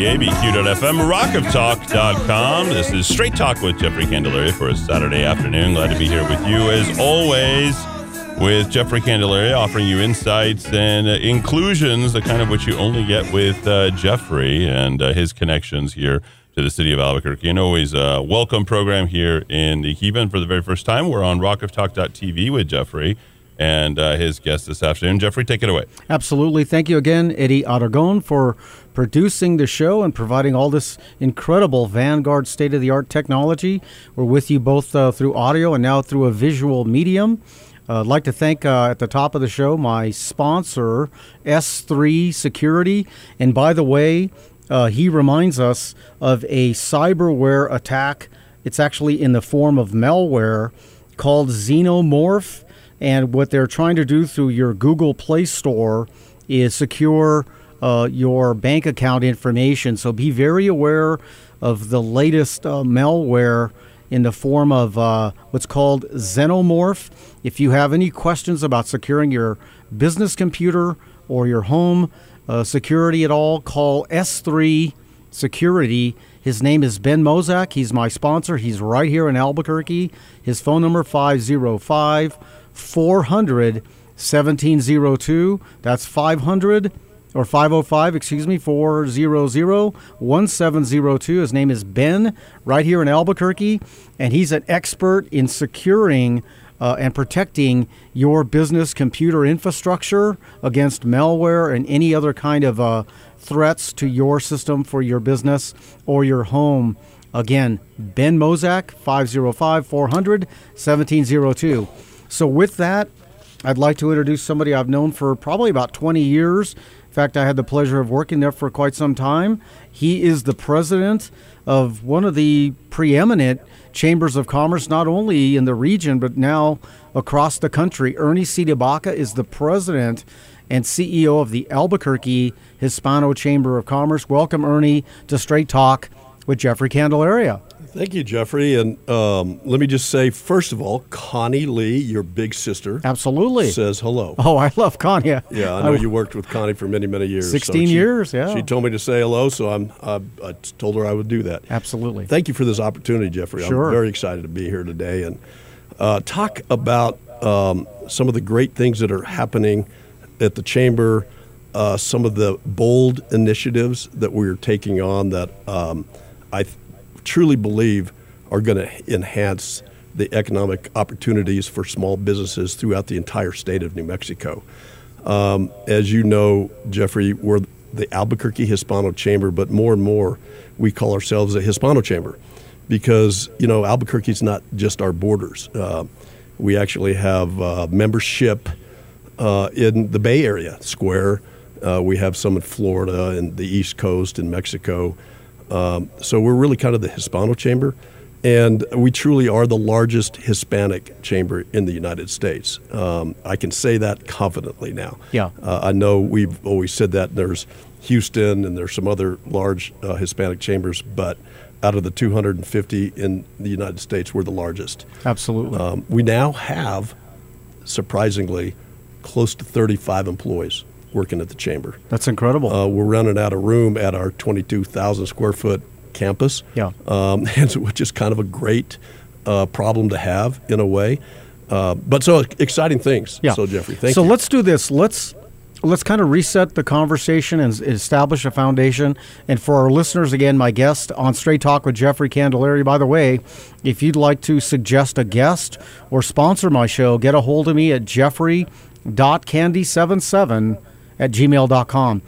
KABI, ABQ.FM, rockoftalk.com. This is Straight Talk with Jeffrey Candelaria for a Saturday afternoon. Glad to be here with you as always with Jeffrey Candelaria, offering you insights and uh, inclusions, the kind of which you only get with uh, Jeffrey and uh, his connections here to the city of Albuquerque. And always a welcome program here in the Kiva. for the very first time, we're on rockoftalk.tv with Jeffrey and uh, his guest this afternoon. Jeffrey, take it away. Absolutely. Thank you again, Eddy Aragon, for producing the show and providing all this incredible Vanguard state of the art technology. We're with you both uh, through audio and now through a visual medium. Uh, I'd like to thank uh, at the top of the show my sponsor, S3 Security. And by the way, uh, he reminds us of a cyberware attack. It's actually in the form of malware called Xenomorph. And what they're trying to do through your Google Play Store is secure uh, your bank account information. So be very aware of the latest uh, malware in the form of uh, what's called Xenomorph. If you have any questions about securing your business computer or your home uh, security at all, call S3 Security. His name is Ben Mozak. He's my sponsor. He's right here in Albuquerque. His phone number 505 400 1702. That's 500 or 505, excuse me, 400 1702. His name is Ben, right here in Albuquerque, and he's an expert in securing uh, and protecting your business computer infrastructure against malware and any other kind of uh, threats to your system for your business or your home. Again, Ben Mozak, 505 400 1702. So, with that, I'd like to introduce somebody I've known for probably about 20 years. In fact, I had the pleasure of working there for quite some time. He is the president of one of the preeminent chambers of commerce, not only in the region, but now across the country. Ernie C. C'de Baca is the president and CEO of the Albuquerque Hispano Chamber of Commerce. Welcome, Ernie, to Straight Talk with Jeffrey Candelaria. Thank you, Jeffrey. And um, let me just say, first of all, Connie Lee, your big sister, absolutely says hello. Oh, I love Connie. Yeah, I know I, you worked with Connie for many, many years. Sixteen so she, years. Yeah. She told me to say hello, so I'm. I, I, told her I would do that. Absolutely. Thank you for this opportunity, Jeffrey. Sure. I'm very excited to be here today and uh, talk about um, some of the great things that are happening at the chamber. Uh, some of the bold initiatives that we're taking on that um, I truly believe are going to enhance the economic opportunities for small businesses throughout the entire state of New Mexico. Um, as you know, Jeffrey, we're the Albuquerque Hispano Chamber, but more and more we call ourselves a Hispano Chamber because, you know, Albuquerque is not just our borders. Uh, we actually have uh, membership uh, in the Bay Area Square. Uh, we have some in Florida and the East Coast in Mexico. Um, so we're really kind of the Hispano chamber, and we truly are the largest Hispanic chamber in the United States. Um, I can say that confidently now. Yeah. Uh, I know we've always said that. There's Houston and there's some other large uh, Hispanic chambers, but out of the 250 in the United States, we're the largest. Absolutely. Um, we now have, surprisingly, close to 35 employees working at the chamber. That's incredible. Uh, we're running out of room at our 22,000 square foot campus, yeah, um, and so, which is kind of a great uh, problem to have in a way. Uh, but so exciting things. Yeah. So Jeffrey, thank so you. So let's do this. Let's let's kind of reset the conversation and establish a foundation. And for our listeners, again, my guest on Straight Talk with Jeffrey Candelaria. By the way, if you'd like to suggest a guest or sponsor my show, get a hold of me at jeffrey.candy77 at gmail.com.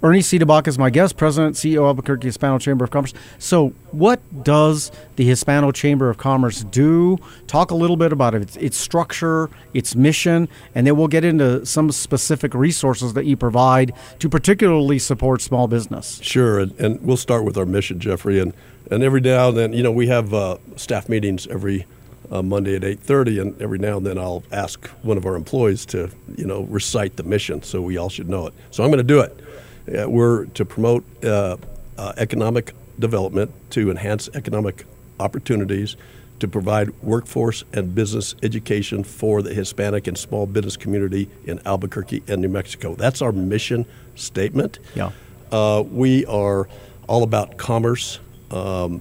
Ernie C'de Baca is my guest, President, CEO, Albuquerque Hispano Chamber of Commerce. So, what does the Hispano Chamber of Commerce do? Talk a little bit about it, its, its, structure, its mission, and then we'll get into some specific resources that you provide to particularly support small business. Sure, and, and we'll start with our mission, Jeffrey. And, and every now and then, you know, we have uh, staff meetings every uh, Monday at 8:30, and every now and then I'll ask one of our employees to, you know, recite the mission, so we all should know it. So I'm going to do it. Uh, we're to promote uh, uh, economic development, to enhance economic opportunities, to provide workforce and business education for the Hispanic and small business community in Albuquerque and New Mexico. That's our mission statement. Yeah. Uh, we are all about commerce, um,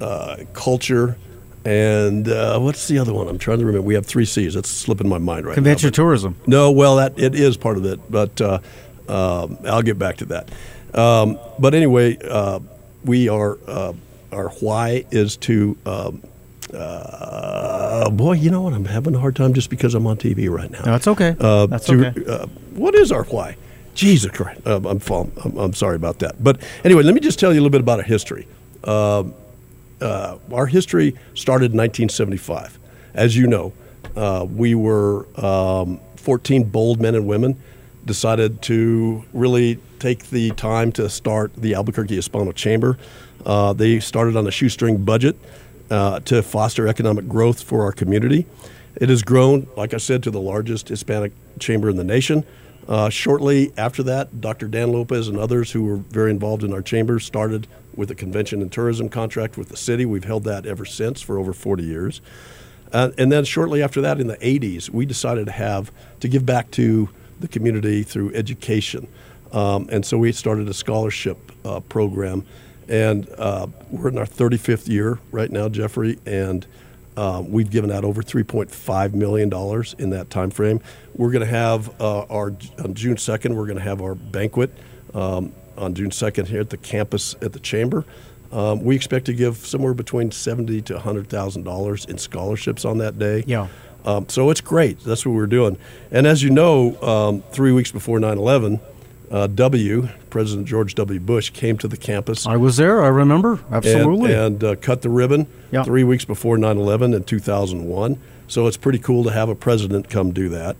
uh, culture, and uh, what's the other one? I'm trying to remember. We have three C's. That's slipping my mind right Convention now. but- tourism. no, well, that it is part of it, but uh, um, I'll get back to that. Um, but anyway, uh, we are uh, our why is to. Um, uh, boy, you know what? I'm having a hard time just because I'm on TV right now. No, that's okay. Uh, That's to- okay. uh, what is our why? Jesus Christ! Uh, I'm, I'm I'm sorry about that. But anyway, let me just tell you a little bit about our history. Um, uh, our history started in 1975. As you know, uh, we were um, 14 bold men and women decided to really take the time to start the Albuquerque Hispano Chamber. Uh, they started on a shoestring budget uh, to foster economic growth for our community. It has grown, like I said, to the largest Hispanic chamber in the nation. Uh, shortly after that, Dr. Dan Lopez and others who were very involved in our chamber started with a convention and tourism contract with the city. We've held that ever since for over 40 years. Uh, and then shortly after that, in the 80s, we decided to have to give back to the community through education. Um, and so we started a scholarship uh, program. And uh, we're in our 35th year right now, Jeffrey, and uh, we've given out over 3.5 million dollars in that time frame. We're going to have uh, our on June 2nd. We're going to have our banquet um, on June 2nd here at the campus at the chamber. Um, we expect to give somewhere between 70 to 100 thousand dollars in scholarships on that day. Yeah. Um, so it's great. That's what we're doing. And as you know, um, three weeks before 9 11, uh, W, President George W. Bush, came to the campus I was there. I remember. Absolutely. and, and uh, cut the ribbon Yeah. three weeks before 9 11 in 2001. So it's pretty cool to have a president come do that.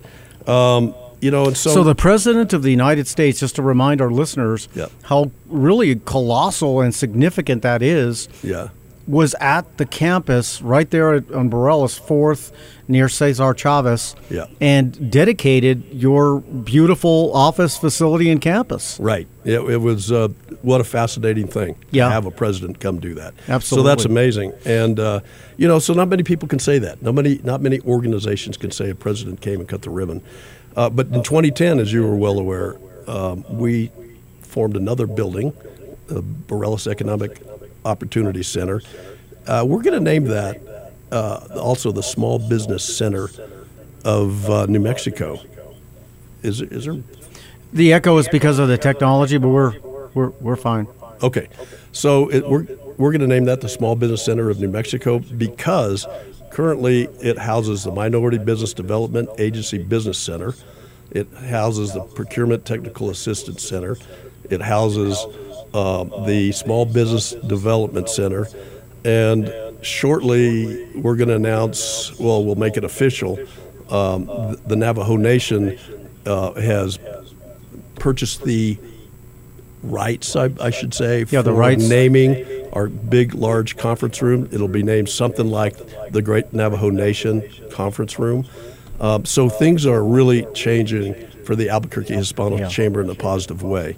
Um, you know, and so, So the president of the United States, just to remind our listeners Yeah. how really colossal and significant that is, yeah, was at the campus right there at, on Barelas Fourth near Cesar Chavez, Yeah. and dedicated your beautiful office facility and campus. right. It, it was uh, what a fascinating thing Yeah. to have a president come do that. Absolutely. So that's amazing. And, uh, you know, so not many people can say that. Not many, not many organizations can say a president came and cut the ribbon. Uh, but in 2010, as you were well aware, um, we formed another building, the Barelas Economic Opportunity Center. Uh, we're going to name that uh, also the Small Business Center of uh, New Mexico. Is, is there The echo is because of the technology, but we're we're we're fine. Okay, so it, we're we're going to name that the Small Business Center of New Mexico because currently it houses the Minority Business Development Agency Business Center, it houses the Procurement Technical Assistance Center, it houses the Small Business Development Center, and shortly we're going to announce. Well, we'll make it official. Um, the Navajo Nation uh, has purchased the rights, I, I should say, Yeah, the rights. naming our big, large conference room. It'll be named something like the Great Navajo Nation Conference Room. Um, so things are really changing for the Albuquerque Hispano Yeah. Chamber in a positive way.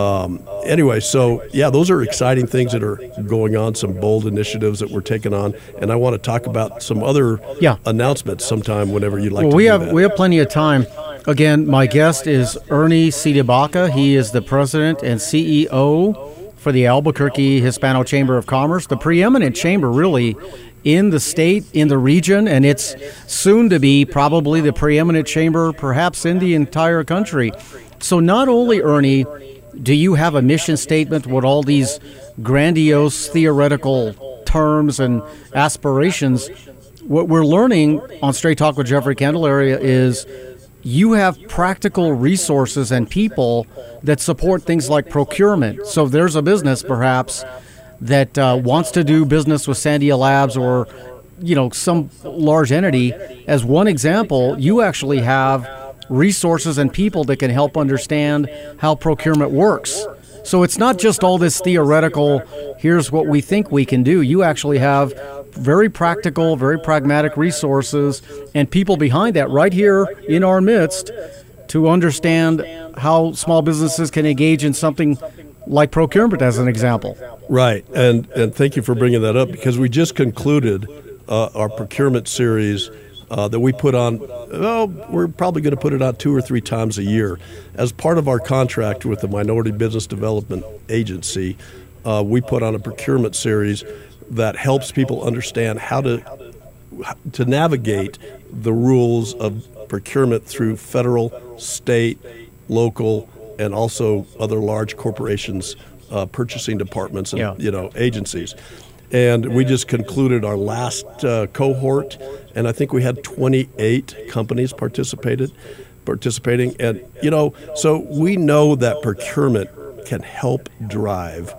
Um, anyway, so yeah, those are exciting things that are going on, some bold initiatives that we're taking on, and I want to talk about some other Yeah. announcements sometime whenever you'd like Well, to we have that. we have plenty of time. Again, my guest is Ernie C'de Baca. He is the president and CEO for the Albuquerque Hispano Chamber of Commerce, the preeminent chamber, really, in the state, in the region, and it's soon to be probably the preeminent chamber, perhaps in the entire country. So, not only Ernie, do you have a mission statement with all these grandiose theoretical terms and aspirations? What we're learning on Straight Talk with Jeffrey Candelaria is you have practical resources and people that support things like procurement. So there's a business perhaps that uh, wants to do business with Sandia Labs or you know some large entity as one example you actually have resources and people that can help understand how procurement works. So it's not just all this theoretical here's what we think we can do. You actually have very practical very pragmatic resources and people behind that right here in our midst to understand how small businesses can engage in something like procurement as an example. Right, and and thank you for bringing that up because we just concluded uh, our procurement series uh, that we put on. Well, we're probably going to put it on two or three times a year. As part of our contract with the Minority Business Development Agency, uh, we put on a procurement series that helps people understand how to to navigate the rules of procurement through federal, state, local, and also other large corporations, uh, purchasing departments, and Yeah. you know agencies. And we just concluded our last uh, cohort, and I think we had 28 companies participated, participating. And you know, so we know that procurement can help drive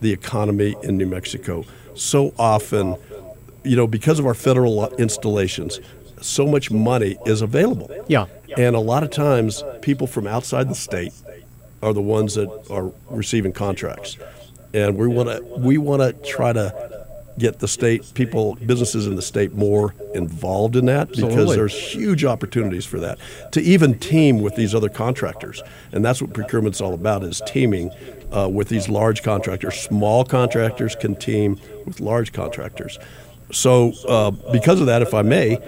the economy in New Mexico. So often, you know, because of our federal installations, so much money is available. Yeah. And a lot of times, people from outside the state are the ones that are receiving contracts, and we want to we want to try to get the state people, businesses in the state more involved in that because Absolutely. there's huge opportunities for that to even team with these other contractors, and that's what procurement's all about is teaming uh, with these large contractors. Small contractors can team with large contractors. So, uh, because of that, if I may,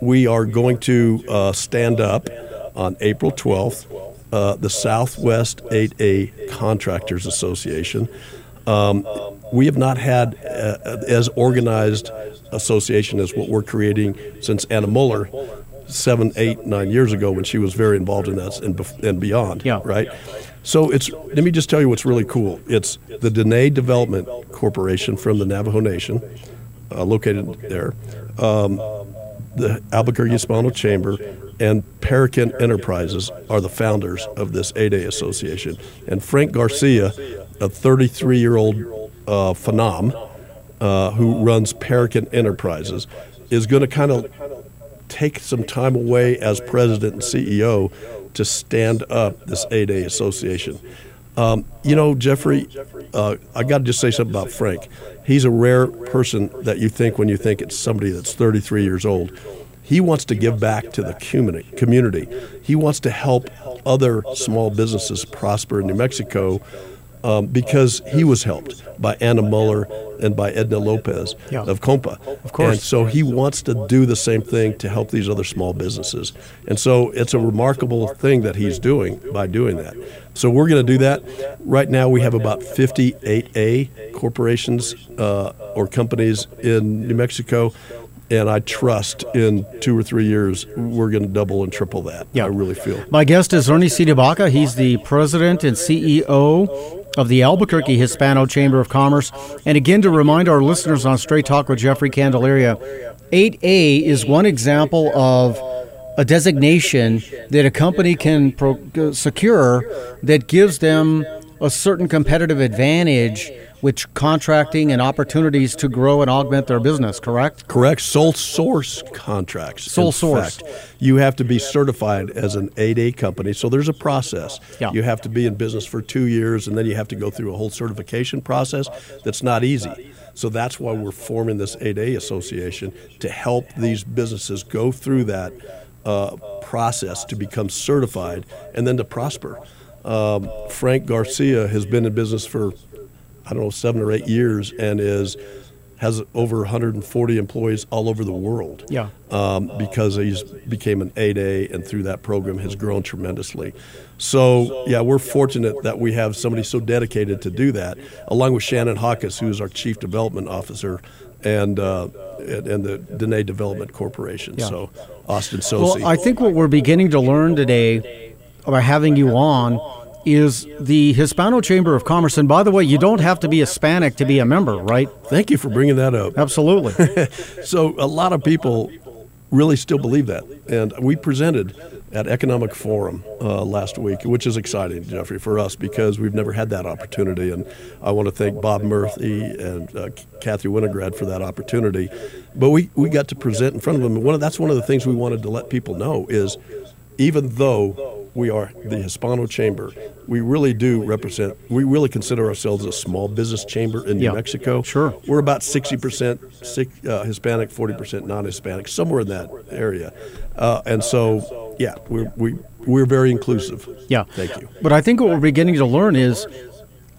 we are going to uh, stand up on April 12th, uh, the Southwest 8A Contractors Association. Um, we have not had uh, as organized association as what we're creating since Anna Muller seven, eight, nine years ago when she was very involved in that and, bef- and beyond. Yeah. Right. So it's. Let me just tell you what's really cool. It's the Dene Development Corporation from the Navajo Nation, uh, located there. Um, the Albuquerque Hispano Chamber and Parakin Enterprises are the founders of this 8A association. And Frank Garcia, a 33 year old uh, phenom uh, who runs Parakin Enterprises, is going to kind of take some time away as president and CEO to stand up this 8A association. Um, you know, Jeffrey, uh, I got to just say something about Frank. He's a rare person that you think when you think it's somebody that's 33 years old. He wants to give back to the community. community. He wants to help other small businesses prosper in New Mexico um, because he was helped by Anna Muller and by Edna Lopez Yeah. of Compa. Of course. And so he wants to do the same thing to help these other small businesses. And so it's a remarkable thing that he's doing by doing that. So we're going to do that. Right now we have about 58A corporations uh, or companies in New Mexico. And I trust in two or three years we're going to double and triple that. Yeah. I really feel. My guest is Ernie C'de Baca. He's the president and CEO of the Albuquerque Hispano Chamber of Commerce. And again, to remind our listeners on Straight Talk with Jeffrey Candelaria, 8A is one example of a designation that a company can pro- uh, secure that gives them a certain competitive advantage with contracting and opportunities to grow and augment their business, correct? Correct. Sole source contracts. Sole source. fact, you have to be certified as an 8A company. So there's a process. Yeah. You have to be in business for two years, and then you have to go through a whole certification process that's not easy. So that's why we're forming this 8A association to help these businesses go through that uh, process to become certified and then to prosper. Um, Frank Garcia has been in business for I don't know seven or eight years and is has over 140 employees all over the world. Yeah. Um, because he's became an 8A and through that program has grown tremendously. So yeah, we're fortunate that we have somebody so dedicated to do that, along with Shannon Hawkes, who is our chief development officer. And, uh, and and the Dene Development Corporation. Yeah. So Austin Sosi. Well, I think what we're beginning to learn today by having you on is the Hispano Chamber of Commerce. And by the way, you don't have to be Hispanic to be a member, right? Thank you for bringing that up. Absolutely. So a lot of people really still believe that, and we presented at Economic Forum uh, last week, which is exciting, Jeffrey, for us because we've never had that opportunity, and I want to thank Bob Murphy and uh, Kathy Winograd for that opportunity. But we, we got to present in front of them. and One of, that's one of the things we wanted to let people know is even though we are the Hispano Chamber, we really do represent, we really consider ourselves a small business chamber in New Mexico. sure. We're about 60% six, uh, Hispanic, 40% non Hispanic, somewhere in that area. Uh, and so, yeah, we're, we, we're very inclusive. Yeah. Thank you. But I think what we're beginning to learn is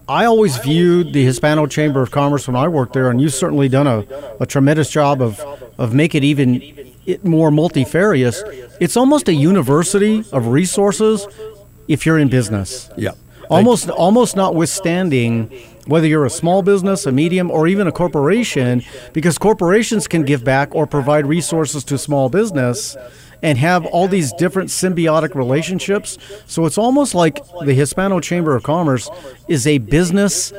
I always viewed the Hispano Chamber of Commerce when I worked there, and you've certainly done a, a tremendous job of, of make it even it more multifarious, it's almost a university of resources if you're in business. Yeah. Almost, almost notwithstanding whether you're a small business, a medium, or even a corporation, because corporations can give back or provide resources to small business and have all these different symbiotic relationships. So it's almost like the Hispano Chamber of Commerce is a business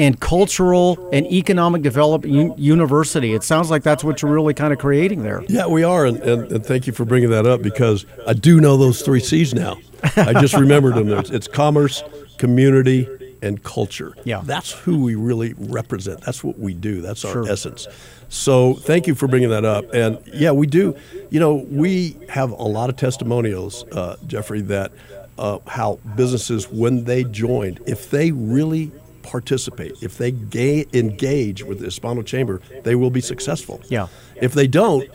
and cultural and economic development university. It sounds like that's what you're really kind of creating there. Yeah, we are, and, and, and thank you for bringing that up because I do know those three C's now. I just remembered them. It's, it's commerce, community, and culture. Yeah. That's who we really represent. That's what we do. That's our Sure. essence. So thank you for bringing that up. And yeah, we do. You know, we have a lot of testimonials, uh, Jeffrey, that uh, how businesses, when they joined, if they really participate, if they ga- engage with the Hispano Chamber, they will be successful. Yeah. If they don't,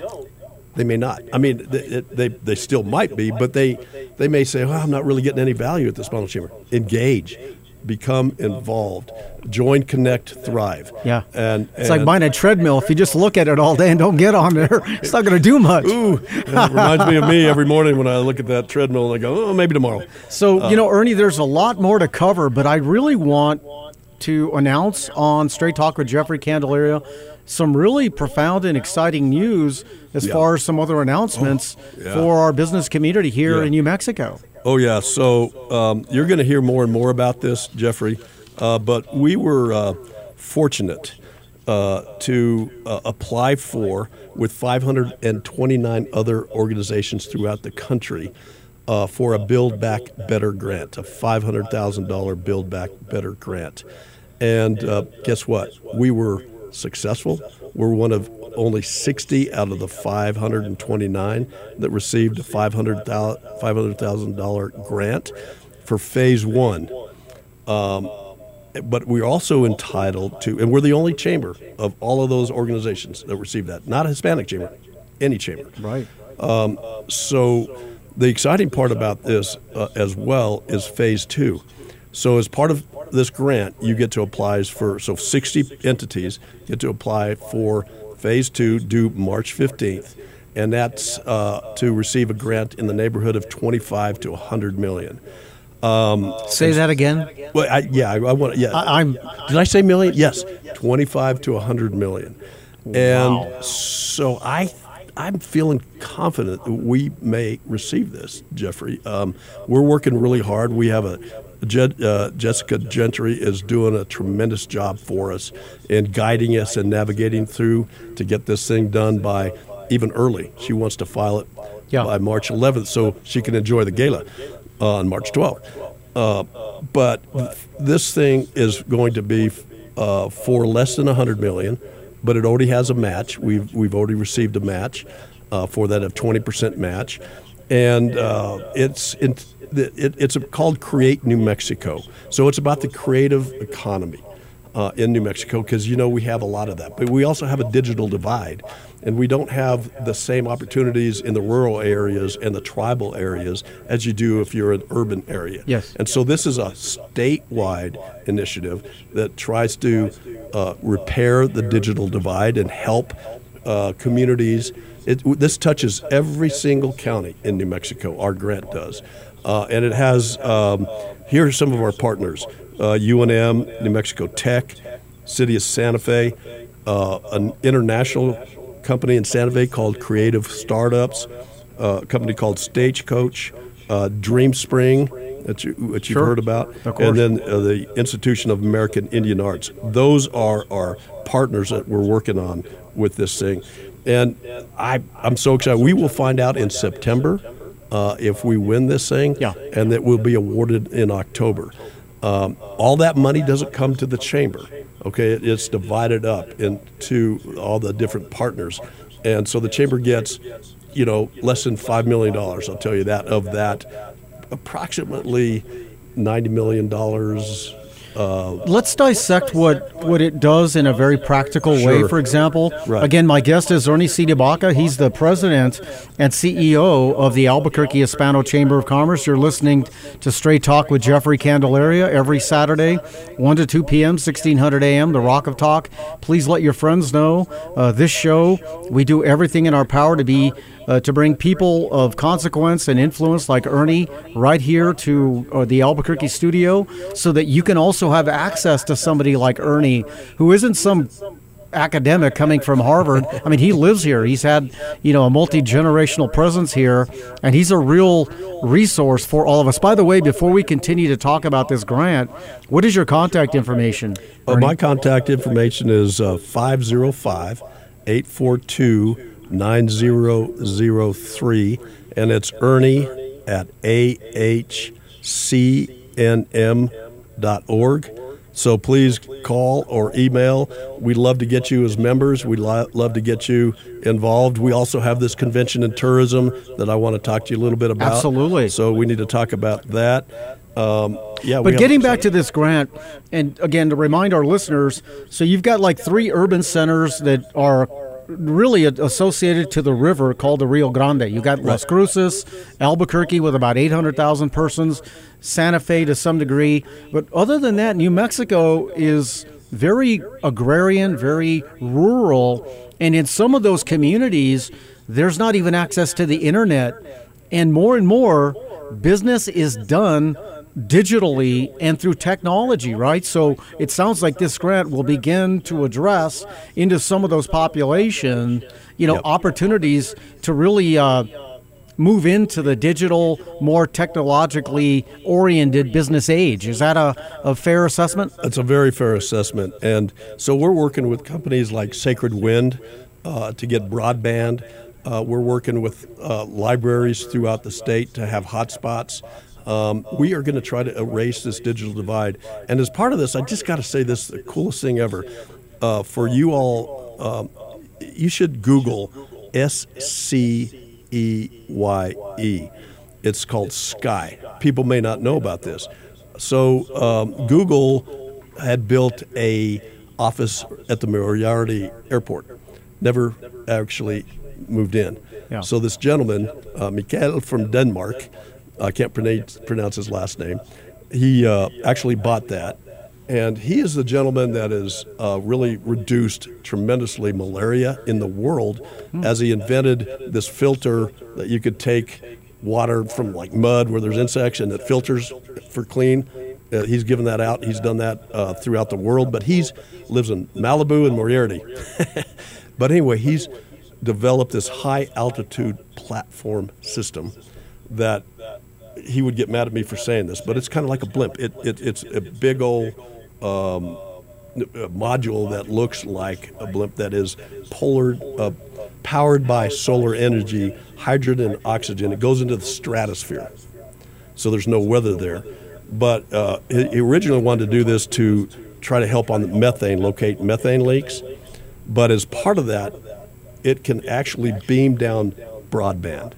they may not. I mean, they, they, they still might be, but they, they may say, well, I'm not really getting any value at the Hispano Chamber. Engage, become involved, join, connect, thrive. Yeah. And It's like buying a treadmill. If you just look at it all day and don't get on there, it's not going to do much. Ooh, that reminds me of me every morning when I look at that treadmill and I go, oh, maybe tomorrow. So, you uh, know, Ernie, there's a lot more to cover, but I really want to announce on Straight Talk with Jeffrey Candelaria some really profound and exciting news as Yeah. far as some other announcements yeah. for our business community here Yeah. in New Mexico. Oh yeah, so um, you're going to hear more and more about this, Jeffrey. Uh, but we were uh, fortunate uh, to uh, apply for with 529 other organizations throughout the country uh, for a Build Back Better grant, a $500,000 Build Back Better grant. And uh, guess what? We were successful. We're one of only 60 out of the 529 that received a $500,000 $500,000 grant for phase one. Um, but we're also entitled to, and we're the only chamber of all of those organizations that received that. Not a Hispanic chamber, any chamber. Right. So the exciting part about this uh, as well is phase two. So as part of this grant, you get to apply for so 60 entities get to apply for phase two due March 15th, and that's uh, to receive a grant in the neighborhood of 25 to 100 million. Say that again. Well, I, yeah, I, I want. Yeah, I, I'm did I say million? Yes, twenty-five to hundred million. And Wow. so I, I'm feeling confident that we may receive this, Jeffrey. Um, we're working really hard. We have a. Uh, Jessica Gentry is doing a tremendous job for us in guiding us and navigating through to get this thing done by even early. She wants to file it Yeah. by March 11th so she can enjoy the gala on March 12th. Uh, but this thing is going to be uh, for less than 100 million, but it already has a match. We've we've already received a match uh, for that of 20% match, and uh, it's it, it's called Create New Mexico. So it's about the creative economy uh, in New Mexico because you know we have a lot of that, but we also have a digital divide, and we don't have the same opportunities in the rural areas and the tribal areas as you do if you're an urban area. Yes. And so this is a statewide initiative that tries to uh, repair the digital divide and help uh, communities. It, this touches every single county in New Mexico. Our grant does, uh, and it has. Um, here are some of our partners: uh, UNM, New Mexico Tech, City of Santa Fe, uh, an international company in Santa Fe called Creative Startups, uh, a company called Stagecoach, uh, DreamSpring, that you, that you've Sure. heard about, and then uh, the Institution of American Indian Arts. Those are our partners that we're working on with this thing. And I, I'm so excited. We will find out in September uh, if we win this thing, Yeah. and that we'll be awarded in October. Um, all that money doesn't come to the chamber. Okay, it's divided up into all the different partners, and so the chamber gets, you know, less than five million dollars. I'll tell you that of that, approximately ninety million dollars. Uh, Let's dissect what, what it does in a very practical way, for example. Right. Again, my guest is Ernie C'de Baca. He's the president and CEO of the Albuquerque Hispano Chamber of Commerce. You're listening to Straight Talk with Jeffrey Candelaria every Saturday, 1 to 2 p.m., 1600 a.m., The Rock of Talk. Please let your friends know uh, this show, we do everything in our power to be uh, to bring people of consequence and influence like Ernie right here to uh, the Albuquerque studio so that you can also have access to somebody like Ernie who isn't some academic coming from Harvard. I mean, he lives here. He's had, you know, a multi-generational presence here and he's a real resource for all of us. By the way, before we continue to talk about this grant, what is your contact information? Uh, my contact information is uh, 505 842 9003, and it's Ernie at ahcnm.org. So please call or email. We'd love to get you as members. We'd li- love to get you involved. We also have this convention and tourism that I want to talk to you a little bit about. Absolutely. So we need to talk about that. Um, yeah, But getting back to this grant, and again to remind our listeners, so you've got like three urban centers that are really associated to the river called the Rio Grande. You got Las Cruces, Albuquerque with about 800,000 persons, Santa Fe to some degree, but other than that, New Mexico is very agrarian, very rural, and in some of those communities, there's not even access to the internet, and more and more business is done digitally and through technology, right? So it sounds like this grant will begin to address into some of those population, you know, Yep. opportunities to really uh, move into the digital, more technologically oriented business age. Is that a, a fair assessment? That's a very fair assessment. And so we're working with companies like Sacred Wind uh, to get broadband. Uh, we're working with uh, libraries throughout the state to have hotspots. Um, we are going to try to erase this digital divide. And as part of this, I just got to say this the coolest thing ever. Uh, for you all, um, you should Google S C E Y E. It's called Sceye. People may not know about this. So um, Google had built a office at the Moriarty Airport. Never actually moved in. Yeah. So this gentleman, uh, Mikkel from Denmark, I can't pronounce, his last name. He uh, actually bought that, and he is the gentleman that has uh, really reduced tremendously malaria in the world, as he invented this filter that you could take water from like mud where there's insects and it filters for clean. Uh, he's given that out. He's done that uh, throughout the world, but he's lives in Malibu and Moriarty. but anyway, he's developed this high altitude platform system that he would get mad at me for saying this, but it's kind of like a blimp. It, it, it's a big old um, module that looks like a blimp that is polar, uh, powered by solar energy, hydrogen and oxygen. It goes into the stratosphere, so there's no weather there. But uh, he originally wanted to do this to try to help on the methane, locate methane leaks. But as part of that, it can actually beam down broadband.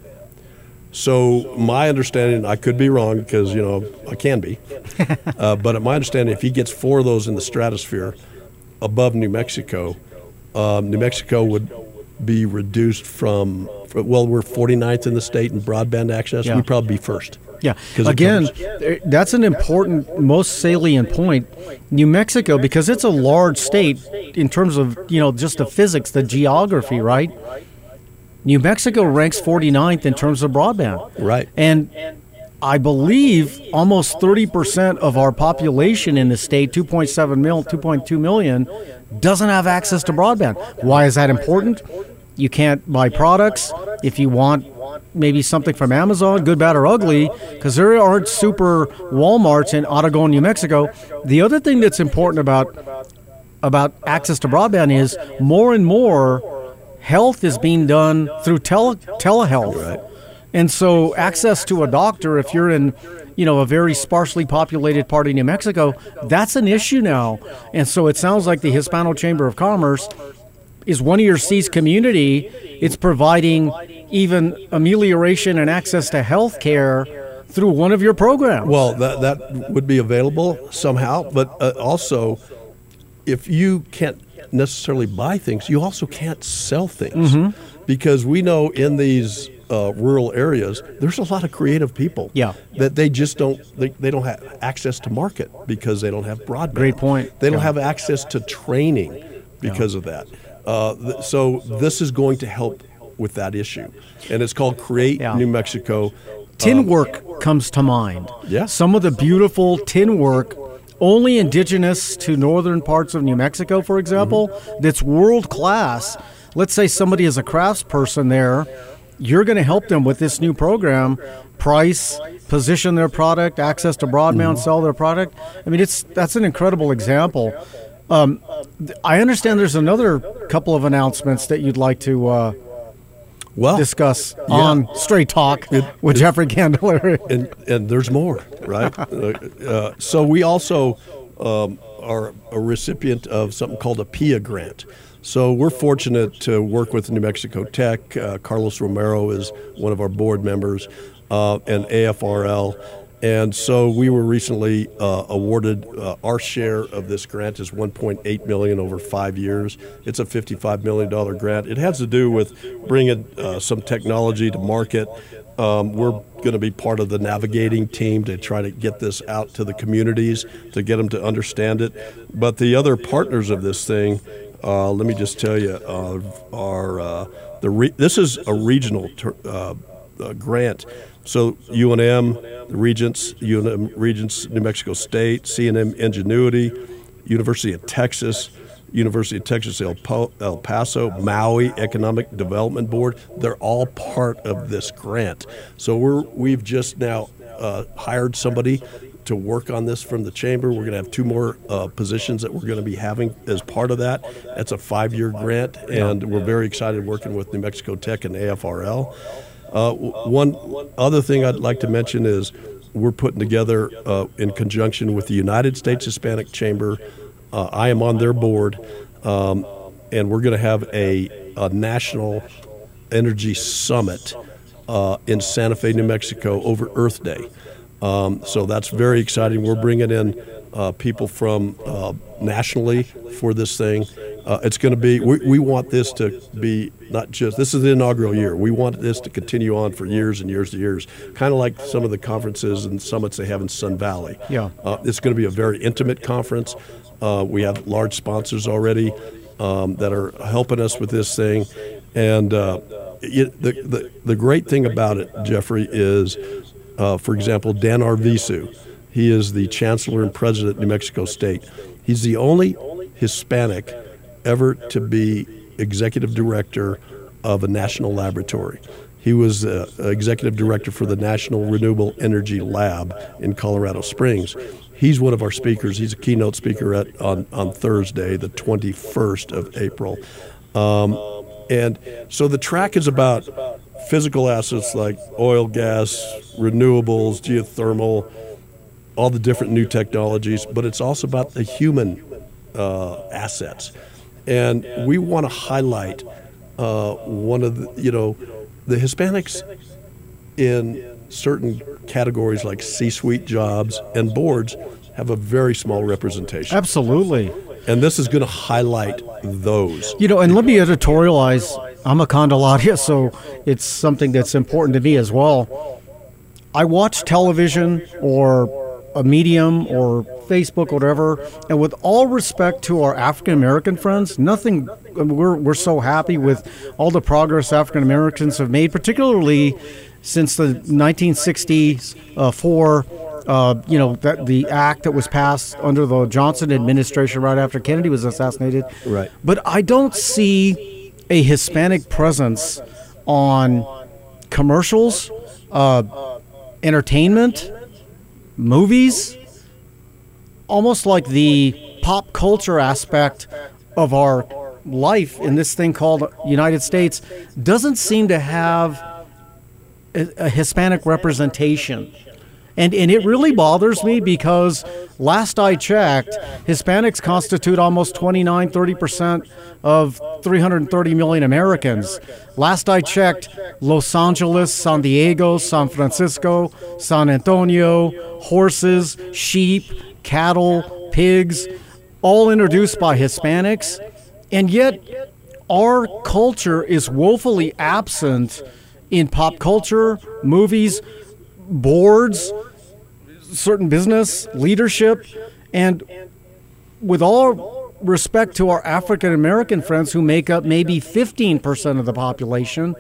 So my understanding, I could be wrong because you know I can be, uh, but at my understanding, if he gets four of those in the stratosphere above New Mexico, um, New Mexico would be reduced from well, we're 49th in the state in broadband access. Yeah. We'd probably be first. Yeah. Again, that's an important, most salient point. New Mexico, because it's a large state in terms of, you know, just the physics, the geography, right? New Mexico ranks 49th in terms of broadband. Right. And I believe almost 30% of our population in the state, 2.7 mil, 2.2 million, doesn't have access to broadband. Why is that important? You can't buy products. If you want maybe something from Amazon, good, bad, or ugly, because there aren't super Walmarts in Oregon, New Mexico. The other thing that's important about about access to broadband is more and more health is being done through tele, telehealth. Right. And so access to a doctor if you're in, you know, a very sparsely populated part of New Mexico, that's an issue now. And so it sounds like the Hispano Chamber of Commerce is one of your C's community. It's providing even amelioration and access to health care through one of your programs. Well, that that would be available somehow, but uh, also, if you can't necessarily buy things, you also can't sell things Mm-hmm. because we know in these uh, rural areas there's a lot of creative people. Yeah. that they just don't they, they don't have access to market because they don't have broadband. Great point. They don't Yeah. have access to training because of that. Uh, th- so this is going to help with that issue, and it's called Create Yeah. New Mexico. tin Um, work comes to mind. Yeah. Some of the beautiful tin work, only indigenous to northern parts of New Mexico, for example, Mm-hmm. that's world class. Let's say somebody is a craftsperson there. You're going to help them with this new program, price, position their product, access to broadband, Mm-hmm. sell their product. I mean, it's that's an incredible example. Um, I understand there's another couple of announcements that you'd like to uh, well, discuss on Straight Talk with Jeffrey Candelaria. and and there's more, right? uh, uh, so we also um, are a recipient of something called a PIA grant. So we're fortunate to work with New Mexico Tech. Uh, Carlos Romero is one of our board members, uh, and AFRL. And so we were recently uh, awarded uh, our share of this grant is 1.8 million over five years. It's a 55 million dollar grant. It has to do with bringing uh, some technology to market. Um, we're going to be part of the navigating team to try to get this out to the communities to get them to understand it. But the other partners of this thing, uh, let me just tell you, uh, are uh, the re- this is a regional ter- grant. So UNM, Regents, UNM Regents, New Mexico State, CNM Ingenuity, University of Texas, University of Texas El, Po- El Paso, Maui Economic Development Board. They're all part of this grant. So we're we've just now uh, hired somebody to work on this from the chamber. We're going to have two more uh, positions that we're going to be having as part of that. That's a five-year grant, and we're very excited working with New Mexico Tech and AFRL. Uh, one other thing I'd like to mention is we're putting together, uh, in conjunction with the United States Hispanic Chamber, uh, I am on their board, um, and we're going to have a, a national energy summit uh, in Santa Fe, New Mexico, over Earth Day. Um, so that's very exciting. We're bringing in uh, people from uh, nationally for this thing. Uh, it's going to be. We, we want this to be not just. This is the inaugural year. We want this to continue on for years and years and years. Kind of like some of the conferences and summits they have in Sun Valley. Yeah. Uh, it's going to be a very intimate conference. Uh, we have large sponsors already um, that are helping us with this thing, and uh, it, the, the the great thing about it, Jeffrey, is, uh, for example, Dan Arvizu. He is the chancellor and president of New Mexico State. He's the only Hispanic ever to be executive director of a national laboratory. He was uh, executive director for the National Renewable Energy Lab in Colorado Springs. He's one of our speakers. He's a keynote speaker at, on, on Thursday, the 21st of April. Um, and so the track is about physical assets like oil, gas, renewables, geothermal, all the different new technologies, but it's also about the human uh, assets. And we want to highlight uh, one of the, you know, the Hispanics in certain categories like C suite jobs and boards have a very small representation. Absolutely. And this is going to highlight those. You know, and let me editorialize. I'm a Candelaria, so it's something that's important to me as well. I watch television or a medium or Facebook, or whatever, and with all respect to our African American friends, nothing. We're we're so happy with all the progress African Americans have made, particularly since the 1960s uh, for. Uh, you know that the act that was passed under the Johnson administration right after Kennedy was assassinated. Right. But I don't see a Hispanic presence on commercials, uh, entertainment, movies, almost like the pop culture aspect of our life in this thing called United States doesn't seem to have a, a Hispanic representation. And, and it really bothers me because last I checked, Hispanics constitute almost 29, 30% of 330 million Americans. Last I checked, Los Angeles, San Diego, San Francisco, San Antonio, horses, sheep, cattle, pigs, all introduced by Hispanics. And yet, our culture is woefully absent in pop culture, movies, boards, certain business, leadership, and with all respect to our African American friends who make up maybe 15% of the population,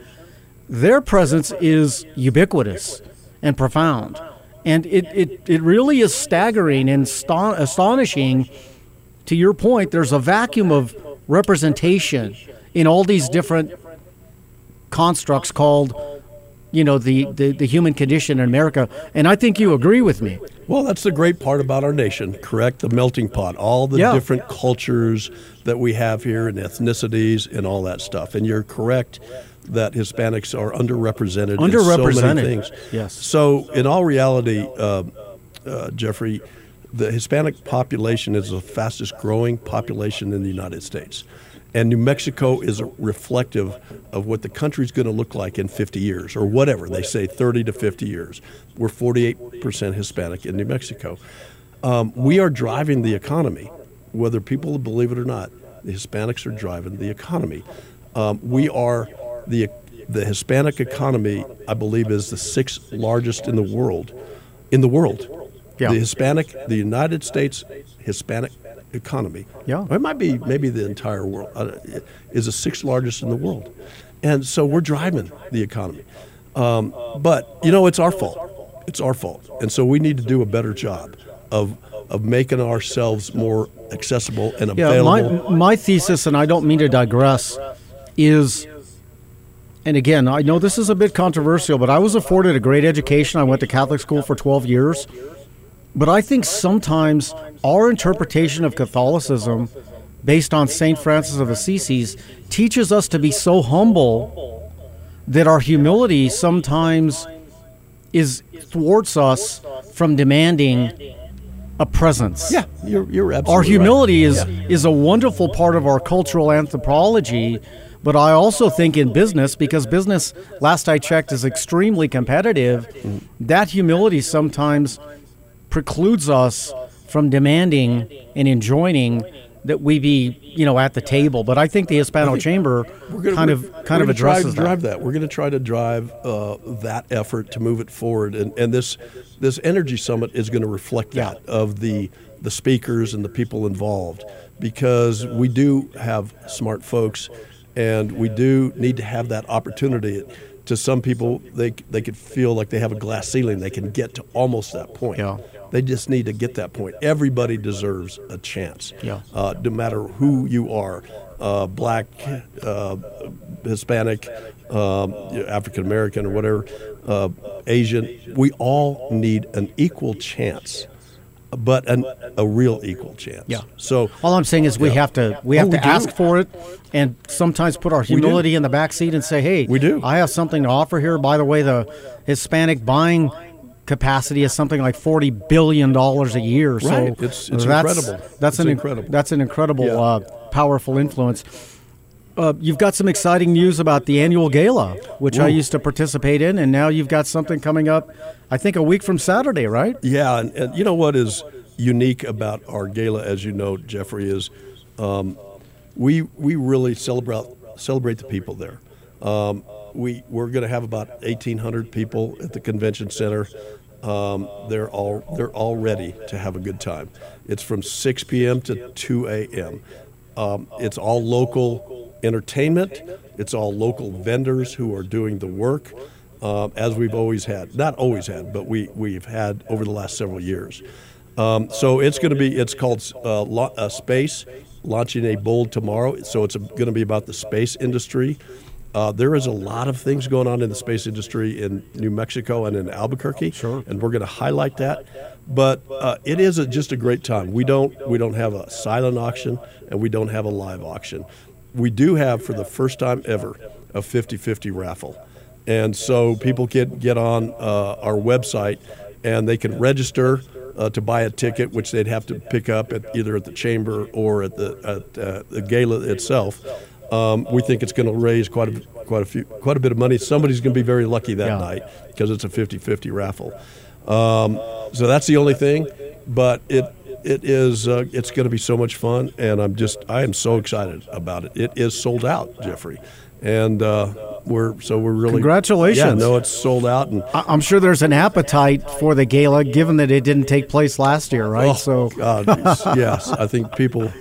their presence is ubiquitous and profound. And it, it, it really is staggering and sta- astonishing. To your point, there's a vacuum of representation in all these different constructs called you know the, the, the human condition in America, and I think you agree with me. Well, that's the great part about our nation, correct? The melting pot, all the Yeah. different cultures that we have here and ethnicities and all that stuff. And you're correct that Hispanics are underrepresented, in so Underrepresented, many things. yes. So, in all reality, uh, uh, Jeffrey, the Hispanic population is the fastest growing population in the United States. And New Mexico is reflective of what the country's going to look like in 50 years or whatever. They say 30 to 50 years. We're 48% Hispanic in New Mexico. Um, we are driving the economy, whether people believe it or not. The Hispanics are driving the economy. Um, we are the the Hispanic economy. I believe is the sixth largest in the world. In the world, Yeah. the Hispanic, the United States Hispanic economy. Yeah. it might be maybe the entire world uh, is the sixth largest in the world, and so we're driving the economy. Um, but you know, it's our fault. It's our fault, and so we need to do a better job of of making ourselves more accessible and Yeah, available. my, my thesis, and I don't mean to digress, is, and again, I know this is a bit controversial, but I was afforded a great education. I went to Catholic school for 12 years. But I think sometimes our interpretation of Catholicism, based on St. Francis of Assisi, teaches us to be so humble that our humility sometimes is thwarts us from demanding a presence. yeah, you're you're absolutely Our right. humility is is a wonderful part of our cultural anthropology, but I also think in business because business last I checked is extremely competitive, mm. that humility sometimes precludes us from demanding and enjoining that we be, you know, at the table. But I think the Hispano Chamber We're gonna- kind of kind of gonna try addresses to drive that. that. We're going to try to drive uh, that effort to move it forward, and, and this this energy summit is going to reflect Yeah. that of the the speakers and the people involved, because we do have smart folks, and we do need to have that opportunity. To some people, they they could feel like they have a glass ceiling; they can get to almost that point. Yeah. They just need to get that point. Everybody deserves a chance. Yeah. Uh, no matter who you are, uh, black, uh, Hispanic, um, African American, or whatever, uh, Asian, we all need an equal chance, but an, a real equal chance. Yeah. So All I'm saying is we Yeah. have to we Oh, have we to do. ask for it, and sometimes put our humility in the back seat and say, "Hey, We do. I have something to offer here." By the way, the Hispanic buying capacity is something like forty billion dollars a year. Right. So It's- it's that's, incredible. That's It's an incredible. That's an incredible, Yeah. uh, powerful influence. Uh, you've got some exciting news about the annual gala, which I used to participate in, and now you've got something coming up. I think a week from Saturday, right? Yeah, and, and you know what is unique about our gala, as you know, Jeffrey, is um, we we really celebrate celebrate the people there. Um, we we're going to have about eighteen hundred people at the convention center. Um, they're all they're all ready to have a good time. It's from six p.m. to two a.m. Um, it's all local entertainment. It's all local vendors who are doing the work, um, as we've always had. Not always had, but we we've had over the last several years. Um, so it's going to be. It's called uh, Lo- uh, Space, launching a bold tomorrow. So it's going to be about the space industry. Uh, there is a lot of things going on in the space industry in New Mexico and in Albuquerque, Sure. and we're going to highlight that. But uh, it is a, just a great time. We don't we don't have a silent auction and we don't have a live auction. We do have for the first time ever a 50-50 raffle, and so people can get on uh, our website and they can register uh, to buy a ticket, which they'd have to pick up at either at the chamber or at the at uh, the gala itself. Um, we think it's going to raise quite a quite a few quite a bit of money. Somebody's going to be very lucky that Yeah. night because it's a 50-50 raffle. Um, so that's the only thing, but it it is uh, it's going to be so much fun, and I'm just I am so excited about it. It is sold out, Jeffrey, and uh, we're so we're really Congratulations. Yeah, no, it's sold out, and I'm sure there's an appetite for the gala, given that it didn't take place last year, right? Oh, so God, yes, I think people.